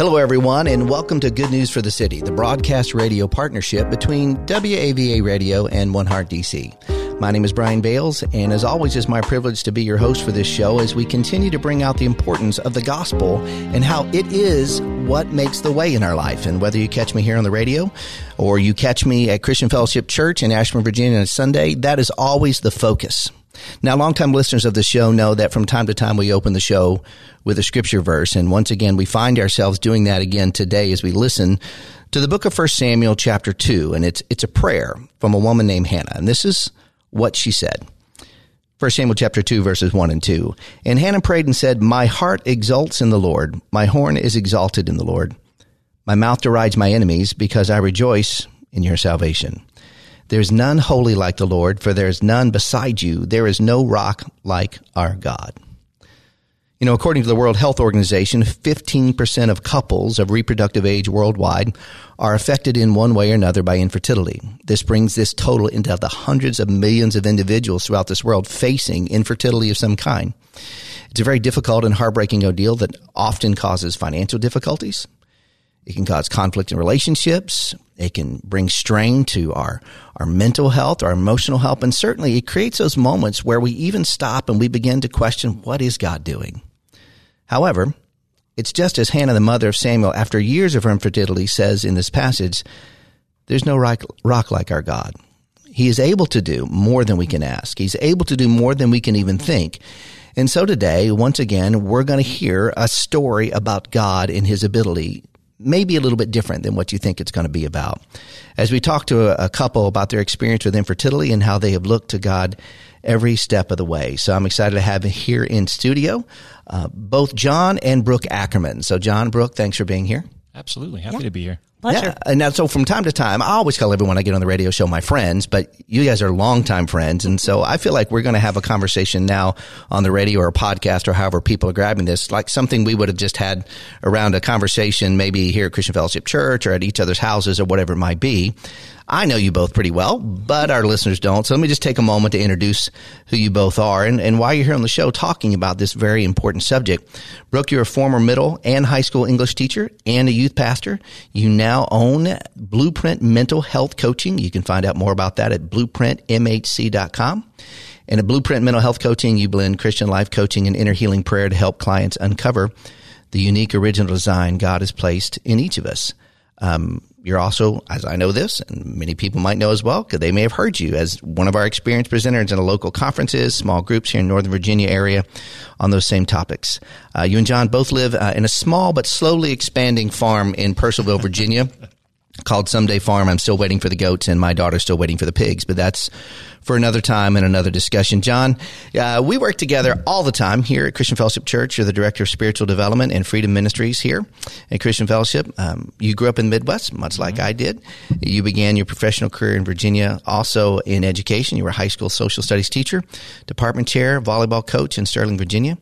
Hello, everyone, and welcome to Good News for the City, the broadcast radio partnership between WAVA Radio and One Heart DC. My name is Brian Bales, and as always, it's my privilege to be your host for this show as we continue to bring out the importance of the gospel and how it is what makes the way in our life. And whether you catch me here on the radio or you catch me at Christian Fellowship Church in Ashburn, Virginia on Sunday, that is always the focus. Now, longtime listeners of the show know that from time to time we open the show with a scripture verse. And once again, we find ourselves doing that again today as we listen to the book of 1 Samuel chapter 2. And it's, it's a prayer from a woman named Hannah. And this is what she said. 1 Samuel chapter 2 verses 1 and 2. And Hannah prayed and said, My heart exults in the Lord. My horn is exalted in the Lord. My mouth derides my enemies because I rejoice in your salvation. There is none holy like the Lord, for there is none beside you. There is no rock like our God. You know, according to the World Health Organization, 15% of couples of reproductive age worldwide are affected in one way or another by infertility. This brings this total into the hundreds of millions of individuals throughout this world facing infertility of some kind. It's a very difficult and heartbreaking ordeal that often causes financial difficulties, it can cause conflict in relationships. It can bring strain to our, our mental health, our emotional health, and certainly it creates those moments where we even stop and we begin to question, what is God doing? However, it's just as Hannah, the mother of Samuel, after years of her infertility, says in this passage, there's no rock, rock like our God. He is able to do more than we can ask. He's able to do more than we can even think. And so today, once again, we're going to hear a story about God and his ability maybe a little bit different than what you think it's going to be about. As we talk to a, a, couple about their experience with infertility and how they have looked to God every step of the way. So I'm excited to have here in studio uh, both John and Brooke Ackerman. So John, Brooke, thanks for being here. Absolutely. Happy yeah. to be here. Pleasure. Yeah, and now, so from time to time, I always tell everyone I get on the radio show my friends, but you guys are longtime friends, and so I feel like we're going to have a conversation now on the radio or a podcast or however people are grabbing this, like something we would have just had around a conversation, maybe here at Christian Fellowship Church or at each other's houses or whatever it might be. I know you both pretty well, but our listeners don't. So let me just take a moment to introduce who you both are and, and why you're here on the show talking about this very important subject. Brooke, you're a former middle and high school English teacher and a youth pastor. You now own Blueprint Mental Health Coaching. You can find out more about that at blueprintmhc.com. And at Blueprint Mental Health Coaching, you blend Christian life coaching and inner healing prayer to help clients uncover the unique original design God has placed in each of us. Um, you're also, as I know this, and many people might know as well, because they may have heard you as one of our experienced presenters in a local conferences, small groups here in Northern Virginia area on those same topics. Uh, you and John both live uh, in a small but slowly expanding farm in Purcellville, Virginia. called Someday Farm. I'm still waiting for the goats, and my daughter's still waiting for the pigs. But that's for another time and another discussion. John, uh, we work together all the time here at Christian Fellowship Church. You're the director of spiritual development and freedom ministries here at Christian Fellowship. Um, you grew up in the Midwest, much like mm-hmm. I did. You began your professional career in Virginia, also in education. You were a high school social studies teacher, department chair, volleyball coach in Sterling, Virginia.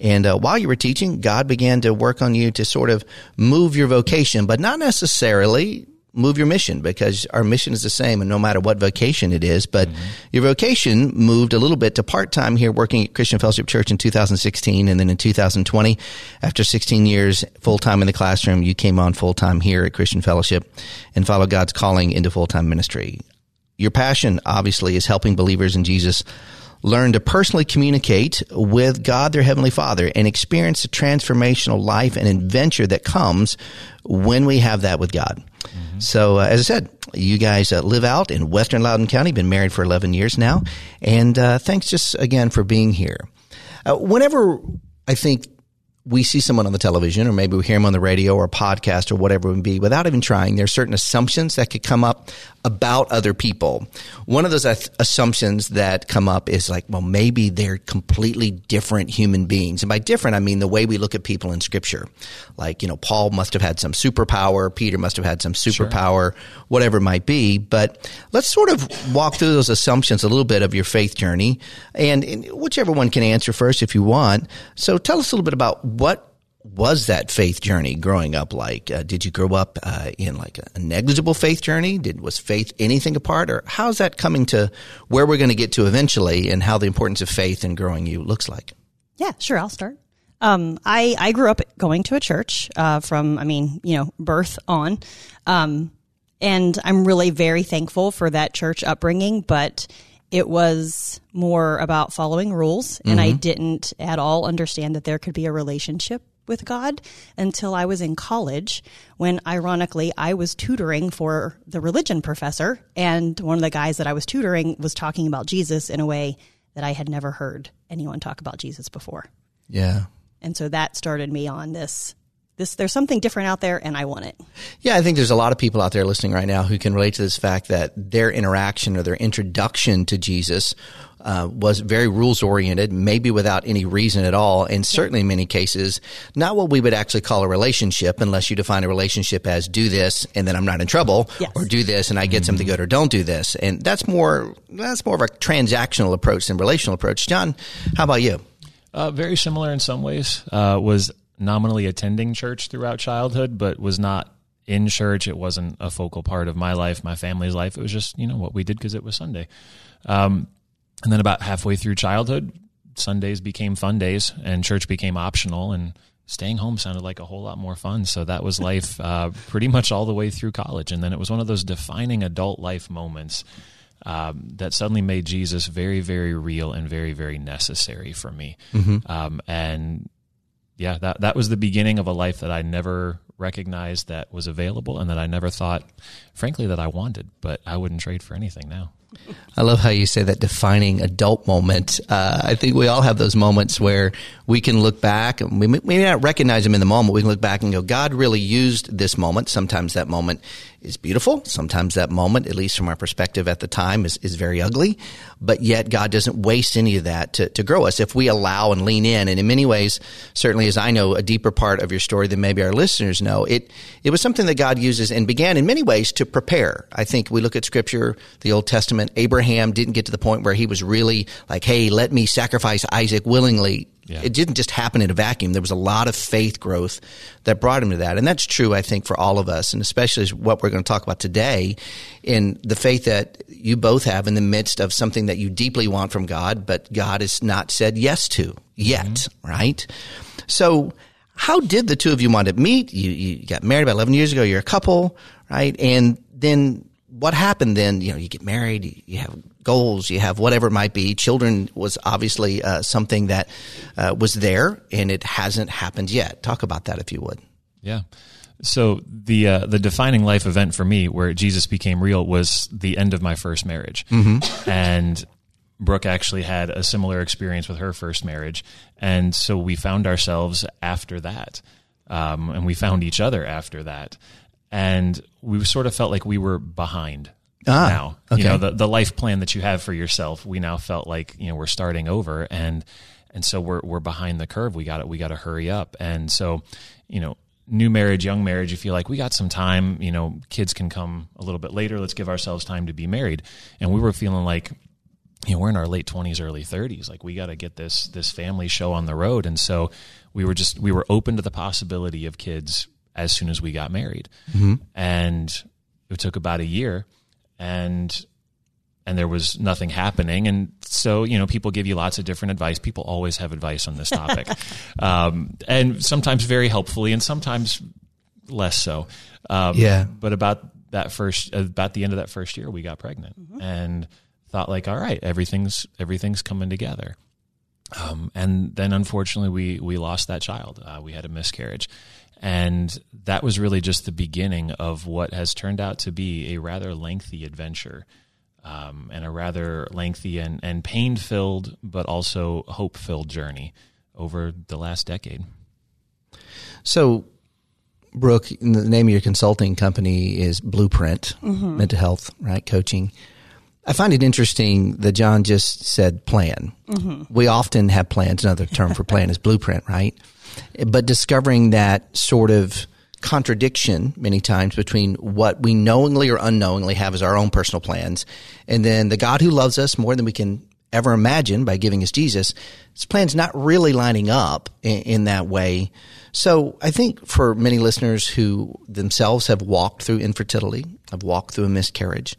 And uh, while you were teaching, God began to work on you to sort of move your vocation, but not necessarily move your mission because our mission is the same and no matter what vocation it is. But mm-hmm. your vocation moved a little bit to part time here working at Christian Fellowship Church in 2016. And then in 2020, after 16 years full time in the classroom, you came on full time here at Christian Fellowship and followed God's calling into full time ministry. Your passion obviously is helping believers in Jesus learn to personally communicate with God, their Heavenly Father, and experience the transformational life and adventure that comes when we have that with God. Mm-hmm. So, uh, as I said, you guys uh, live out in Western Loudoun County, been married for 11 years now. And uh, thanks just again for being here. Uh, whenever I think we see someone on the television or maybe we hear them on the radio or a podcast or whatever it would be without even trying there are certain assumptions that could come up about other people. One of those assumptions that come up is like well maybe they're completely different human beings. And by different i mean the way we look at people in scripture. Like you know paul must have had some superpower peter must have had some superpower sure. whatever it might be. But let's sort of walk through those assumptions a little bit of your faith journey. And, and whichever one can answer first if you want. So tell us a little bit about what was that faith journey growing up like? Uh, did you grow up uh, in like a negligible faith journey? Did was faith anything apart, or how's that coming to where we're going to get to eventually, and how the importance of faith in growing you looks like? Yeah, sure. I'll start. Um, I I grew up going to a church uh, from I mean you know birth on, um, and I'm really very thankful for that church upbringing, but it was more about following rules and mm-hmm. I didn't at all understand that there could be a relationship with God until I was in college when ironically I was tutoring for the religion professor and one of the guys that I was tutoring was talking about Jesus in a way that I had never heard anyone talk about Jesus before. Yeah. And so that started me on this this there's something different out there and I want it. Yeah, I think there's a lot of people out there listening right now who can relate to this fact that their interaction or their introduction to Jesus uh, was very rules oriented, maybe without any reason at all, and certainly in many cases, not what we would actually call a relationship, unless you define a relationship as do this and then I'm not in trouble, yes. or do this and I get mm-hmm. something good, or don't do this, and that's more that's more of a transactional approach than relational approach. John, how about you? Uh, very similar in some ways. Uh, was nominally attending church throughout childhood, but was not in church. It wasn't a focal part of my life, my family's life. It was just, you know, what we did because it was Sunday. Um, and then about halfway through childhood, Sundays became fun days and church became optional and staying home sounded like a whole lot more fun. So that was life uh, pretty much all the way through college. And then it was one of those defining adult life moments um, that suddenly made Jesus very, very real and very, very necessary for me. Mm-hmm. Um, and yeah, that that was the beginning of a life that I never recognized that was available and that I never thought, frankly, that I wanted. But I wouldn't trade for anything now. I love how you say that defining adult moment. Uh, I think we all have those moments where we can look back and we may, not recognize them in the moment. We can look back and go, God really used this moment. Sometimes that moment is beautiful. Sometimes that moment, at least from our perspective at the time, is, is very ugly. But yet God doesn't waste any of that to, to grow us if we allow and lean in. And in many ways, certainly as I know a deeper part of your story than maybe our listeners know, it, it was something that God uses and began in many ways to prepare. I think we look at scripture, the Old Testament, Abraham didn't get to the point where he was really like, hey, let me sacrifice Isaac willingly. Yeah. It didn't just happen in a vacuum. There was a lot of faith growth that brought him to that. And that's true, I think, for all of us, and especially what we're going to talk about today in the faith that you both have in the midst of something that you deeply want from God, but God has not said yes to yet, mm-hmm. right? So, how did the two of you wind up meet? You, you got married about 11 years ago. You're a couple, right? And then what happened then? You know, you get married, you have goals, you have whatever it might be. Children was obviously uh, something that uh, was there, and it hasn't happened yet. Talk about that if you would. Yeah. So the uh, the defining life event for me, where Jesus became real, was the end of my first marriage, mm-hmm. and Brooke actually had a similar experience with her first marriage, and so we found ourselves after that, um, and we found each other after that, and we sort of felt like we were behind ah, now. Okay. You know, the, the life plan that you have for yourself, we now felt like, you know, we're starting over and and so we're we're behind the curve. We got it we got to hurry up. And so, you know, new marriage, young marriage, you feel like we got some time, you know, kids can come a little bit later. Let's give ourselves time to be married. And we were feeling like you know, we're in our late 20s, early 30s. Like we got to get this this family show on the road. And so we were just we were open to the possibility of kids as soon as we got married. Mm-hmm. And it took about a year and and there was nothing happening. And so, you know, people give you lots of different advice. People always have advice on this topic. um, and sometimes very helpfully and sometimes less so. Um, yeah. But about that first, about the end of that first year, we got pregnant mm-hmm. and thought like, all right, everything's, everything's coming together. Um, and then unfortunately we, we lost that child. Uh, we had a miscarriage and that was really just the beginning of what has turned out to be a rather lengthy adventure um, and a rather lengthy and, and pain filled, but also hope filled journey over the last decade. So, Brooke, the name of your consulting company is Blueprint Mm-hmm. Mental Health, right? Coaching. I find it interesting that John just said plan. Mm-hmm. We often have plans. Another term for plan is blueprint, right? But discovering that sort of contradiction many times between what we knowingly or unknowingly have as our own personal plans and then the God who loves us more than we can ever imagine by giving us Jesus, his plan's not really lining up in, in that way. So I think for many listeners who themselves have walked through infertility, have walked through a miscarriage,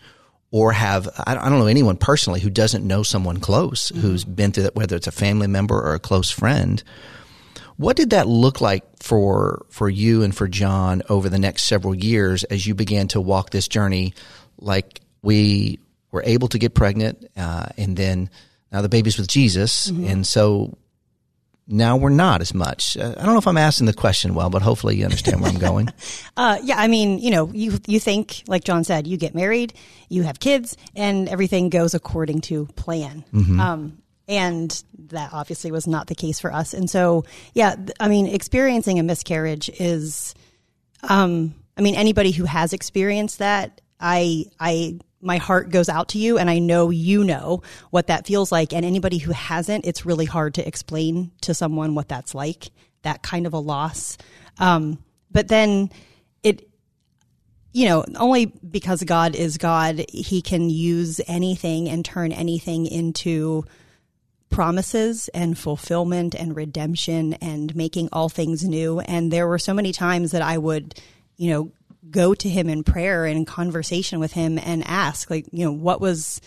or have I don't know anyone personally who doesn't know someone close who's been through that, whether it's a family member or a close friend. What did that look like for for you and for John over the next several years as you began to walk this journey? Like we were able to get pregnant, uh, and then now the baby's with Jesus, and so now we're not as much. Uh, I don't know if I'm asking the question well, but hopefully you understand where I'm going. Uh, yeah, I mean, you know, you you think like John said, you get married, you have kids, and everything goes according to plan. Um, and that obviously was not the case for us. And so, yeah, th- I mean, experiencing a miscarriage is, um, I mean, anybody who has experienced that, I, I, my heart goes out to you, and I know you know what that feels like. And anybody who hasn't, it's really hard to explain to someone what that's like. That kind of a loss. Um, but then it you know, only because God is God, he can use anything and turn anything into promises and fulfillment and redemption and making all things new. And there were so many times that I would, you know, go to him in prayer and in conversation with him and ask, like, you know, what was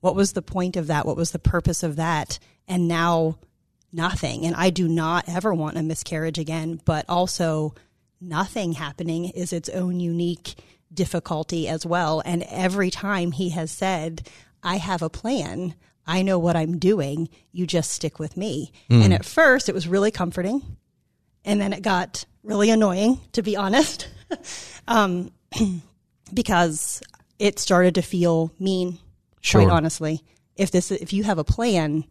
what was the point of that? What was the purpose of that? And now nothing. And I do not ever want a miscarriage again, but also nothing happening is its own unique difficulty as well. And every time he has said, I have a plan, I know what I'm doing, you just stick with me. Hmm. And at first, it was really comforting. And then it got really annoying, to be honest, um, because it started to feel mean. Sure. Quite honestly, if this, if you have a plan,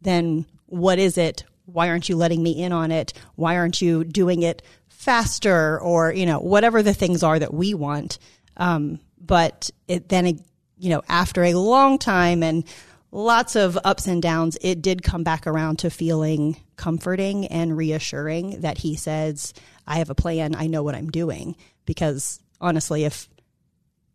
then what is it? Why aren't you letting me in on it? Why aren't you doing it faster or, you know, whatever the things are that we want. Um, but it then, you know, after a long time and lots of ups and downs, it did come back around to feeling comforting and reassuring that he says, I have a plan. I know what I'm doing. Because honestly, if,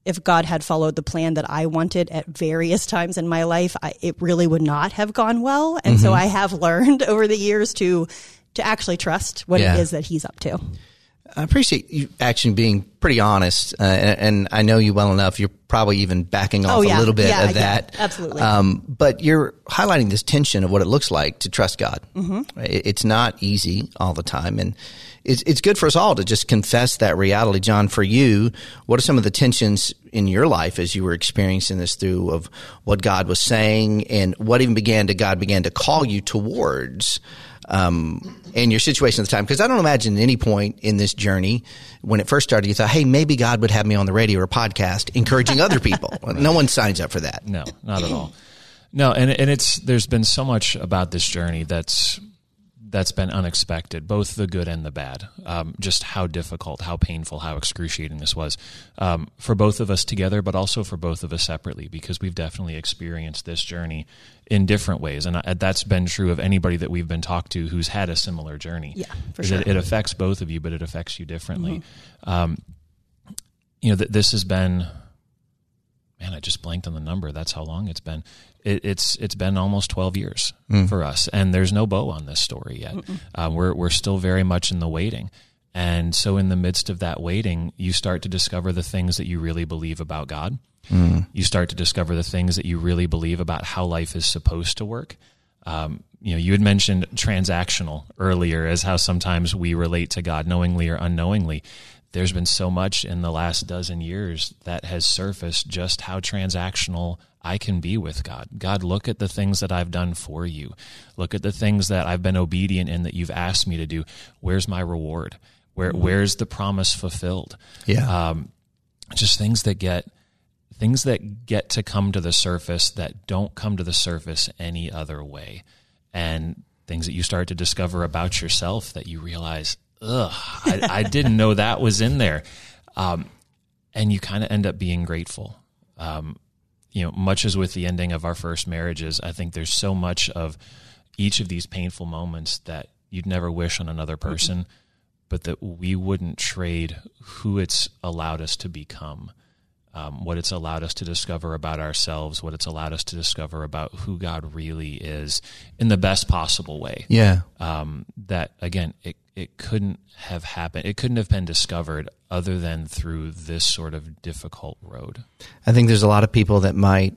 if God had followed the plan that I wanted at various times in my life, I, it really would not have gone well. And so mm-hmm. I have learned over the years to to actually trust what Yeah. it is that He's up to. I appreciate you actually being pretty honest, uh, and, and I know you well enough. You're probably even backing off Oh, yeah. a little bit Yeah, of yeah, that. absolutely. Um, but you're highlighting this tension of what it looks like to trust God. Mm-hmm. It's not easy all the time, and it's it's good for us all to just confess that reality. John, for you, what are some of the tensions in your life as you were experiencing this through of what God was saying, and what even began to God began to call you towards? Um, and your situation at the time. Because I don't imagine at any point in this journey, when it first started, you thought, hey, maybe God would have me on the radio or a podcast encouraging other people. no one signs up for that. No, not at all. No, and and it's there's been so much about this journey that's that's been unexpected, both the good and the bad. Um, just how difficult, how painful, how excruciating this was um, for both of us together, but also for both of us separately, because we've definitely experienced this journey in different ways, and I, that's been true of anybody that we've been talked to who's had a similar journey. Yeah, for sure. It, it affects both of you, but it affects you differently. Um, you know, th- this has been man, I just blanked on the number. That's how long it's been. It, it's it's been almost twelve years for us, and there's no bow on this story yet. Uh, we're we're still very much in the waiting, and so in the midst of that waiting, you start to discover the things that you really believe about God. You start to discover the things that you really believe about how life is supposed to work. Um, you know, you had mentioned transactional earlier as how sometimes we relate to God knowingly or unknowingly. There's been so much in the last dozen years that has surfaced just how transactional I can be with God. God, look at the things that I've done for you. Look at the things that I've been obedient in that you've asked me to do. Where's my reward? Where, where's the promise fulfilled? Yeah. um, just things that get things that get to come to the surface that don't come to the surface any other way and things that you start to discover about yourself that you realize ugh, I, I didn't know that was in there. Um, and you kind of end up being grateful. Um, you know, much as with the ending of our first marriages, I think there's so much of each of these painful moments that you'd never wish on another person, mm-hmm. but that we wouldn't trade who it's allowed us to become um, what it's allowed us to discover about ourselves, what it's allowed us to discover about who God really is in the best possible way. Yeah. Um, that again, it it couldn't have happened. It couldn't have been discovered other than through this sort of difficult road. I think there's a lot of people that might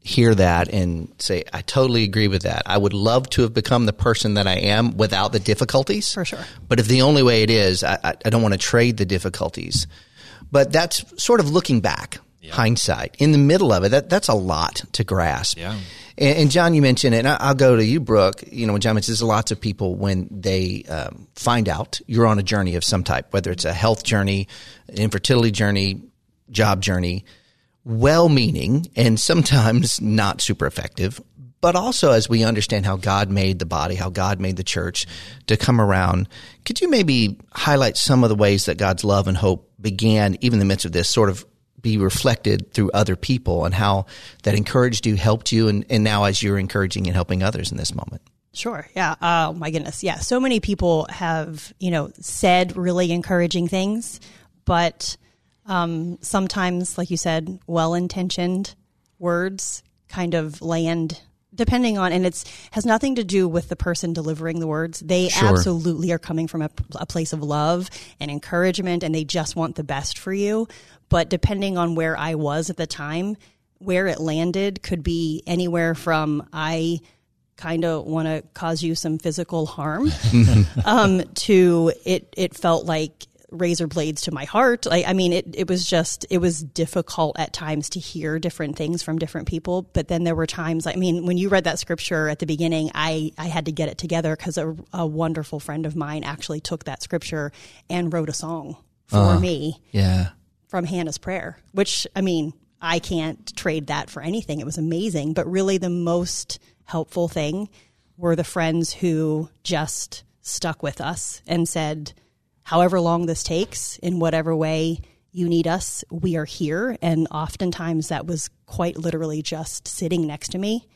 hear that and say, I totally agree with that. I would love to have become the person that I am without the difficulties. For sure. But if the only way it is, I, I don't want to trade the difficulties. But that's sort of looking back, yeah. hindsight. In the middle of it, that, that's a lot to grasp. Yeah. And, and John, you mentioned, and I'll go to you, Brooke. You know, when John mentions, there's lots of people when they um, find out you're on a journey of some type, whether it's a health journey, an infertility journey, job journey, well meaning and sometimes not super effective, but also as we understand how God made the body, how God made the church to come around, could you maybe highlight some of the ways that God's love and hope began, even in the midst of this, sort of be reflected through other people and how that encouraged you, helped you, and, and now as you're encouraging and helping others in this moment? Sure. Yeah. Oh my goodness. Yeah. So many people have, you know, said really encouraging things, but um, sometimes, like you said, well intentioned words kind of land depending on and it's has nothing to do with the person delivering the words they sure. absolutely are coming from a, a, place of love and encouragement and they just want the best for you but depending on where i was at the time where it landed could be anywhere from i kind of want to cause you some physical harm um, to it it felt like razor blades to my heart. Like, I mean, it, it was just, it was difficult at times to hear different things from different people. But then there were times, I mean, when you read that scripture at the beginning, I, I had to get it together because a, a wonderful friend of mine actually took that scripture and wrote a song for uh, me. Yeah. From Hannah's prayer, which, I mean, I can't trade that for anything. It was amazing. But really, the most helpful thing were the friends who just stuck with us and said, however long this takes, in whatever way you need us, we are here. And oftentimes that was quite literally just sitting next to me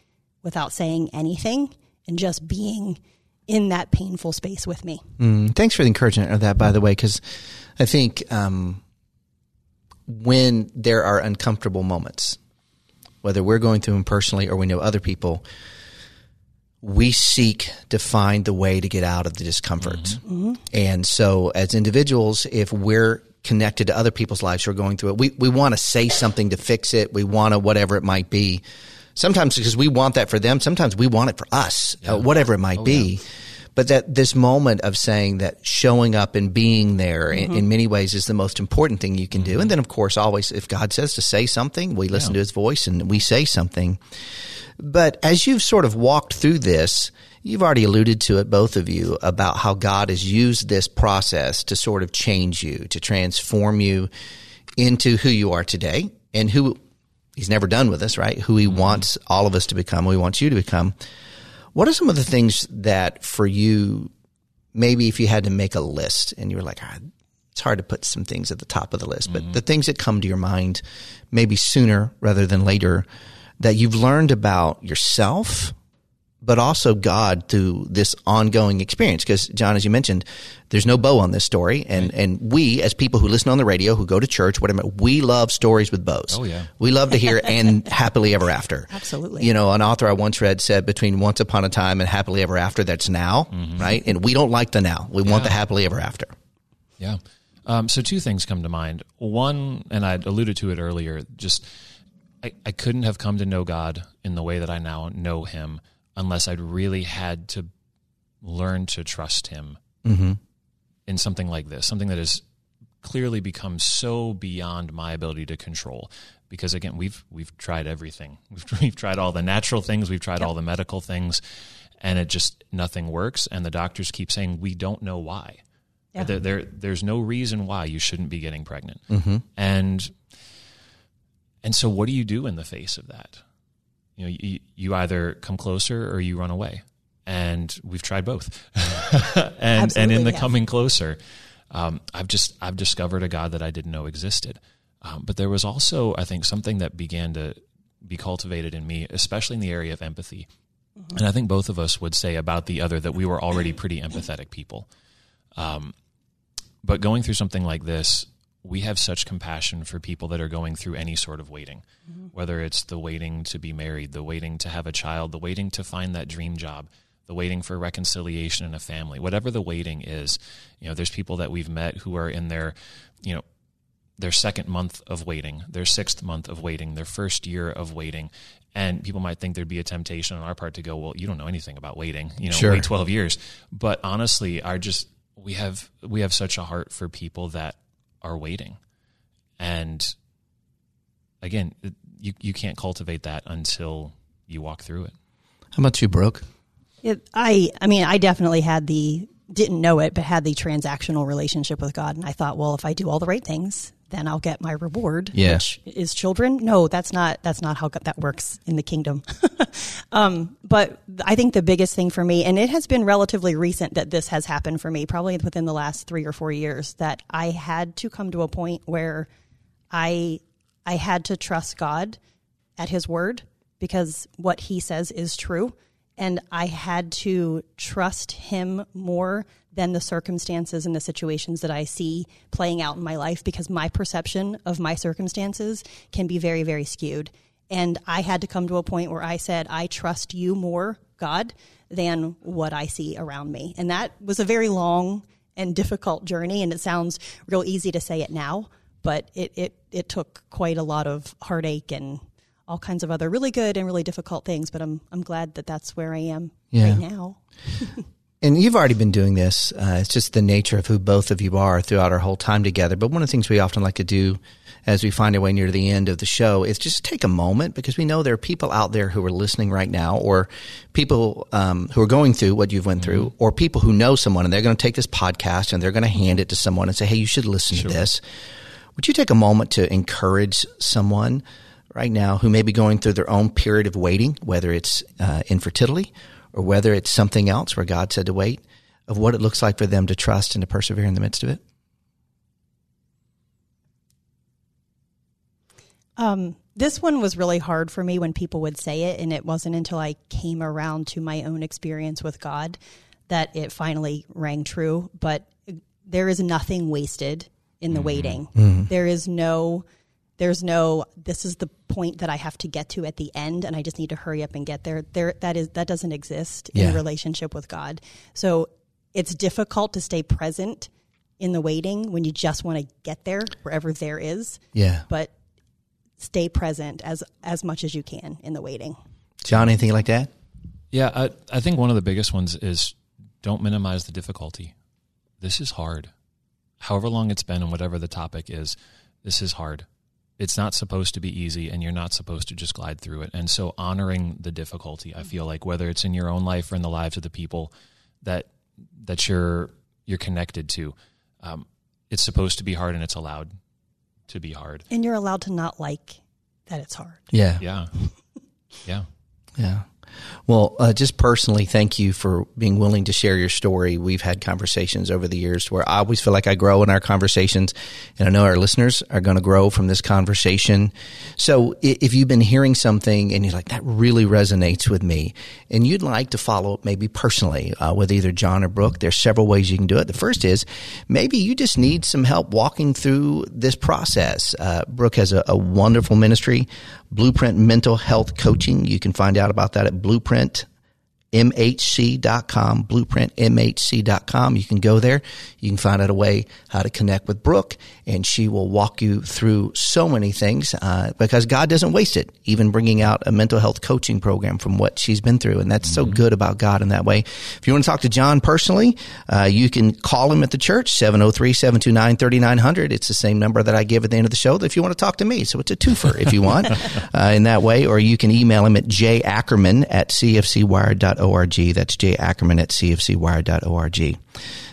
without saying anything and just being in that painful space with me. Mm, thanks for the encouragement of that, by the way, because I think um, when there are uncomfortable moments, whether we're going through them personally or we know other people, we seek to find the way to get out of the discomfort. Mm-hmm. mm-hmm. And so, as individuals, if we're connected to other people's lives who are going through it, we, we want to say something to fix it. We want to, whatever it might be. Sometimes because we want that for them, sometimes we want it for us, uh, yeah. uh, whatever it might oh, be. Yeah. But that this moment of saying that showing up and being there mm-hmm. in, in, many ways is the most important thing you can do. Mm-hmm. And then, of course, always, if God says to say something, we listen yeah. to his voice and we say something. But as you've sort of walked through this, you've already alluded to it, both of you, about how God has used this process to sort of change you, to transform you into who you are today and who he's never done with us, right? Who he mm-hmm. wants all of us to become, who he wants you to become. What are some of the things that for you, maybe if you had to make a list and you were like, ah, it's hard to put some things at the top of the list, but mm-hmm. the things that come to your mind maybe sooner rather than later that you've learned about yourself, but also God through this ongoing experience. Because John, as you mentioned, there's no bow on this story, and right. and we as people who listen on the radio, who go to church, whatever, we love stories with bows. Oh yeah, we love to hear and happily ever after. Absolutely. You know, an author I once read said between once upon a time and happily ever after, that's now, mm-hmm. right? And we don't like the now. We yeah. want the happily ever after. Yeah. Um, so two things come to mind. One, and I alluded to it earlier, just I, I couldn't have come to know God in the way that I now know Him unless I'd really had to learn to trust Him mm-hmm. in something like this, something that has clearly become so beyond my ability to control. Because again, we've we've tried everything. We've we've tried all the natural things. We've tried yep. all the medical things, and it just nothing works. And the doctors keep saying we don't know why. Yeah. There, there, there's no reason why you shouldn't be getting pregnant. Mm-hmm. And and so, what do you do in the face of that? You know, you, you either come closer or you run away. and we've tried both. and and in the have. coming closer, um, I've just I've discovered a God that I didn't know existed. Um, but there was also, I think, something that began to be cultivated in me, especially in the area of empathy. And I think both of us would say about the other that we were already pretty empathetic people. Um, but going through something like this, we have such compassion for people that are going through any sort of waiting, mm-hmm. whether it's the waiting to be married, the waiting to have a child, the waiting to find that dream job, the waiting for reconciliation in a family, whatever the waiting is. You know, there's people that we've met who are in their, you know, their second month of waiting, their sixth month of waiting, their first year of waiting. And people might think there'd be a temptation on our part to go, well, you don't know anything about waiting, you know, Sure. wait 12 years. But honestly, our just, we have, we have such a heart for people that are waiting. And again, you, you can't cultivate that until you walk through it. How about you, Brooke? It, I, I mean, I definitely had the didn't know it, but had the transactional relationship with God, and I thought, well, if I do all the right things, then I'll get my reward, Yeah. which is children. No, that's not that's not how that works in the kingdom. um, but I think the biggest thing for me, and it has been relatively recent that this has happened for me, probably within the last three or four years, that I had to come to a point where I I had to trust God at his word because what he says is true and I had to trust him more than the circumstances and the situations that I see playing out in my life because my perception of my circumstances can be very very skewed. And I had to come to a point where I said I trust you more God than what I see around me. And that was a very long and difficult journey and it sounds real easy to say it now but it, it, it took quite a lot of heartache and all kinds of other really good and really difficult things. But I'm I'm glad that that's where I am Yeah. right now. And you've already been doing this. Uh, it's just the nature of who both of you are throughout our whole time together. But one of the things we often like to do as we find our way near the end of the show is just take a moment because we know there are people out there who are listening right now or people um, who are going through what you've went through or people who know someone and they're going to take this podcast and they're going to hand it to someone and say, hey, you should listen to this. Would you take a moment to encourage someone right now who may be going through their own period of waiting, whether it's uh, infertility or whether it's something else where God said to wait, of what it looks like for them to trust and to persevere in the midst of it? Um, this one was really hard for me when people would say it, and it wasn't until I came around to my own experience with God that it finally rang true. But there is nothing wasted in the waiting. There is no, there's no. This is the point that I have to get to at the end, and I just need to hurry up and get there. There, that is that doesn't exist Yeah. in relationship with God. So it's difficult to stay present in the waiting when you just want to get there wherever there is Yeah. but stay present as as much as you can in the waiting. John, anything like that? Yeah, I, I think one of the biggest ones is don't minimize the difficulty. This is hard. However long it's been and whatever the topic is, this is hard. It's not supposed to be easy and you're not supposed to just glide through it. And so honoring the difficulty, I feel like whether it's in your own life or in the lives of the people that that you're you're connected to, um, it's supposed to be hard and it's allowed to be hard. And you're allowed to not like that it's hard. Yeah. Yeah. Yeah. Yeah. Well, uh, just personally, thank you for being willing to share your story. We've had conversations over the years where I always feel like I grow in our conversations, and I know our listeners are going to grow from this conversation. So, if you've been hearing something and you're like, that really resonates with me, and you'd like to follow up maybe personally uh, with either John or Brooke, there's several ways you can do it. The first is maybe you just need some help walking through this process. Uh, Brooke has a, a wonderful ministry, Blueprint Mental Health Coaching. You can find out about that at Blueprint mhc.com, blueprintmhc.com. You can go there. You can find out a way how to connect with Brooke, and she will walk you through so many things uh, because God doesn't waste it, even bringing out a mental health coaching program from what she's been through. And that's so good about God in that way. If you want to talk to John personally, uh, you can call him at the church, 703 729 3900. It's the same number that I give at the end of the show if you want to talk to me. So it's a twofer if you want uh, in that way, or you can email him at jackerman at cfcwired.org. That's Jay Ackerman at cfcwired.org.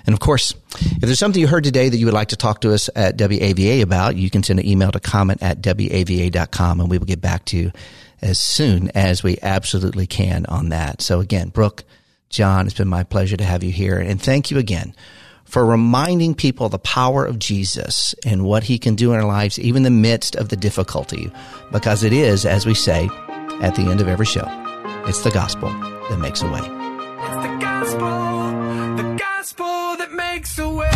And of course, if there's something you heard today that you would like to talk to us at WAVA about, you can send an email to comment at WAVA.com and we will get back to you as soon as we absolutely can on that. So again, Brooke, John, it's been my pleasure to have you here. And thank you again for reminding people the power of Jesus and what he can do in our lives, even in the midst of the difficulty. Because it is, as we say at the end of every show, it's the gospel that makes a way. It's the gospel, the gospel that makes a way.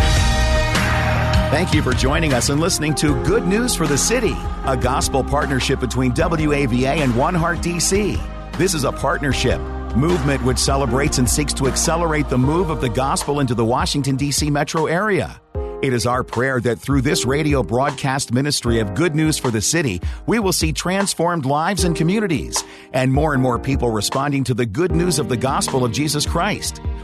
Thank you for joining us and listening to Good News for the City, a gospel partnership between WAVA and One Heart DC. This is a partnership movement which celebrates and seeks to accelerate the move of the gospel into the Washington, D.C. metro area. It is our prayer that through this radio broadcast ministry of good news for the city, we will see transformed lives and communities, and more and more people responding to the good news of the gospel of Jesus Christ.